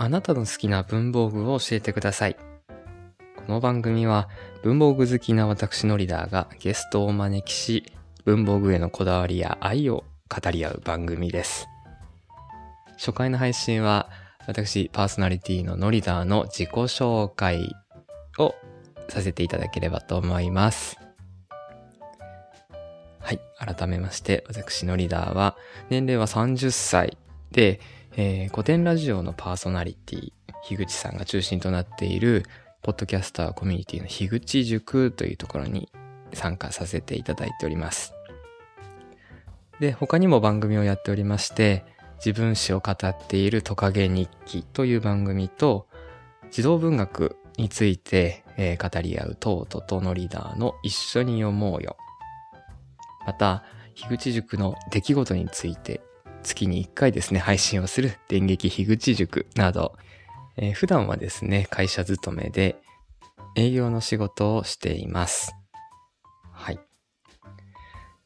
あなたの好きな文房具を教えてください。この番組は文房具好きな私のリーダーがゲストを招きし、文房具へのこだわりや愛を語り合う番組です。初回の配信は私パーソナリティのノリダーの自己紹介をさせていただければと思います。はい。改めまして、私のリーダーは、年齢は30歳で、えー古典ラジオのパーソナリティ、樋口さんが中心となっている、ポッドキャスターコミュニティの樋口塾というところに参加させていただいております。で、他にも番組をやっておりまして、自分史を語っているトカゲ日記という番組と、児童文学について、えー語り合うトートとのリーダーの一緒に読もうよ。また、樋口塾の出来事について月に1回ですね、配信をする電撃樋口塾など、えー普段はですね、会社勤めで営業の仕事をしています。はい。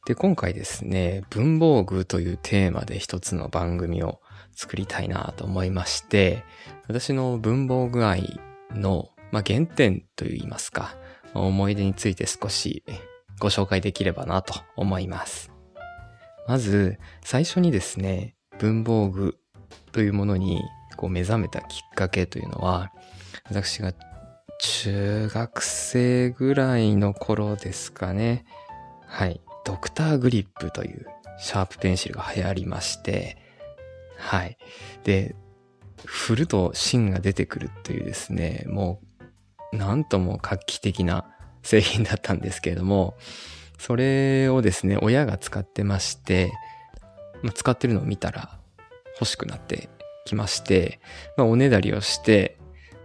で、今回ですね、文房具というテーマで一つの番組を作りたいなと思いまして、私の文房具愛の、まあ、原点といいますか、思い出について少しご紹介できればなと思います。まず、最初にですね、文房具というものにこう目覚めたきっかけというのは、私が中学生ぐらいの頃ですかね。はい。ドクターグリップというシャープペンシルが流行りまして、はい。で、振ると芯が出てくるというですね、もう、なんとも画期的な製品だったんですけれども、それをですね、親が使ってまして、使ってるのを見たら欲しくなってきまして、まあ、おねだりをして、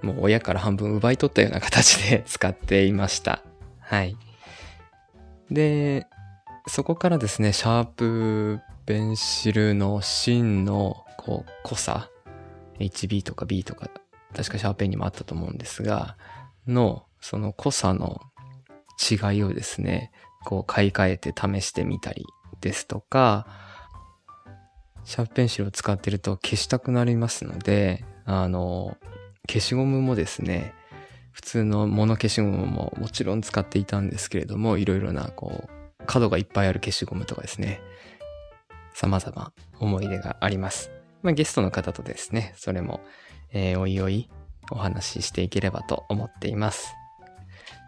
もう親から半分奪い取ったような形で 使っていました。はい。で、そこからですね、シャープペンシルの芯のこう濃さ、HB とか B とか、確かシャーペンにもあったと思うんですが、の、その濃さの違いをですね、こう買い替えて試してみたりですとか、シャープペンシルを使ってると消したくなりますので、あの、消しゴムもですね、普通の物消しゴムももちろん使っていたんですけれども、いろいろなこう、角がいっぱいある消しゴムとかですね、様々思い出があります。まあ、ゲストの方とですね、それも、えーおいおいお話ししていければと思っています。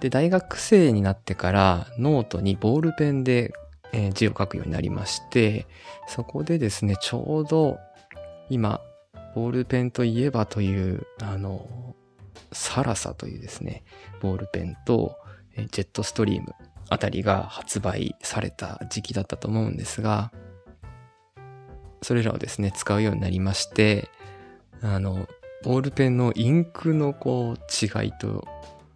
で、大学生になってからノートにボールペンで、え字を書くようになりまして、そこでですね、ちょうど今、ボールペンといえばという、あの、サラサというですね、ボールペンと、えジェットストリームあたりが発売された時期だったと思うんですが、それらをですね、使うようになりまして、あの、ボールペンのインクのこう違いと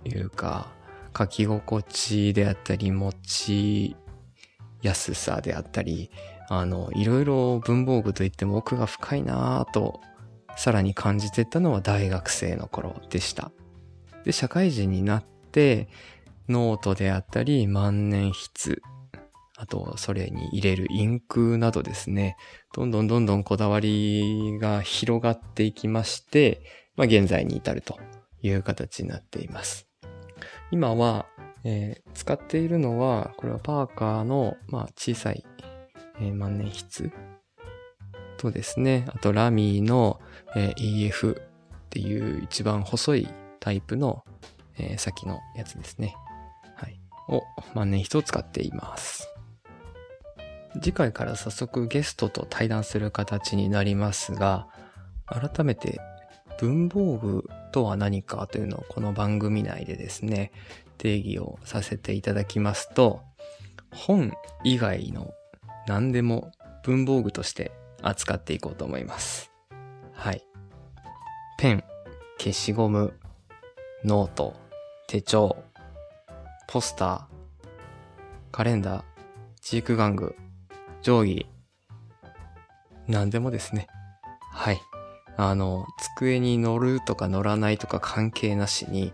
いうか、書き心地であったり、持ちやすさであったり、あの、いろいろ文房具といっても奥が深いなぁと、さらに感じてたのは大学生の頃でした。で、社会人になって、ノートであったり、万年筆、あと、それに入れるインクなどですね、どんどんどんどんこだわりが広がっていきまして、まあ、現在に至るという形になっています。今は、えー使っているのは、これはパーカーの、まあ、小さい、えー万年筆とですね、あとラミーの、えー EF っていう一番細いタイプの、えー先のやつですね。はい。を、万年筆を使っています。次回から早速ゲストと対談する形になりますが、改めて文房具とは何かというのをこの番組内でですね、定義をさせていただきますと、本以外の何でも文房具として扱っていこうと思います。はい。ペン、消しゴム、ノート、手帳、ポスター、カレンダー、チーク玩具、定規、何でもですね。はい。あの、机に乗るとか乗らないとか関係なしに、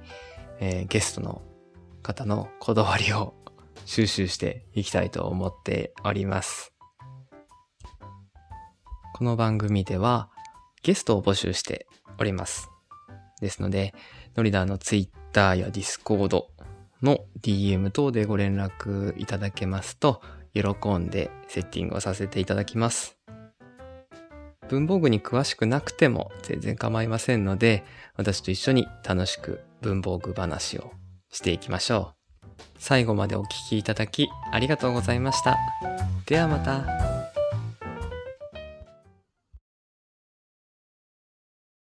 えーゲストの方のこだわりを収集していきたいと思っております。この番組ではゲストを募集しております。ですので、ノリダーの Twitter や Discord の DM 等でご連絡いただけますと、喜んでセッティングをさせていただきます。文房具に詳しくなくても全然構いませんので、私と一緒に楽しく文房具話をしていきましょう。最後までお聞きいただきありがとうございました。ではまた。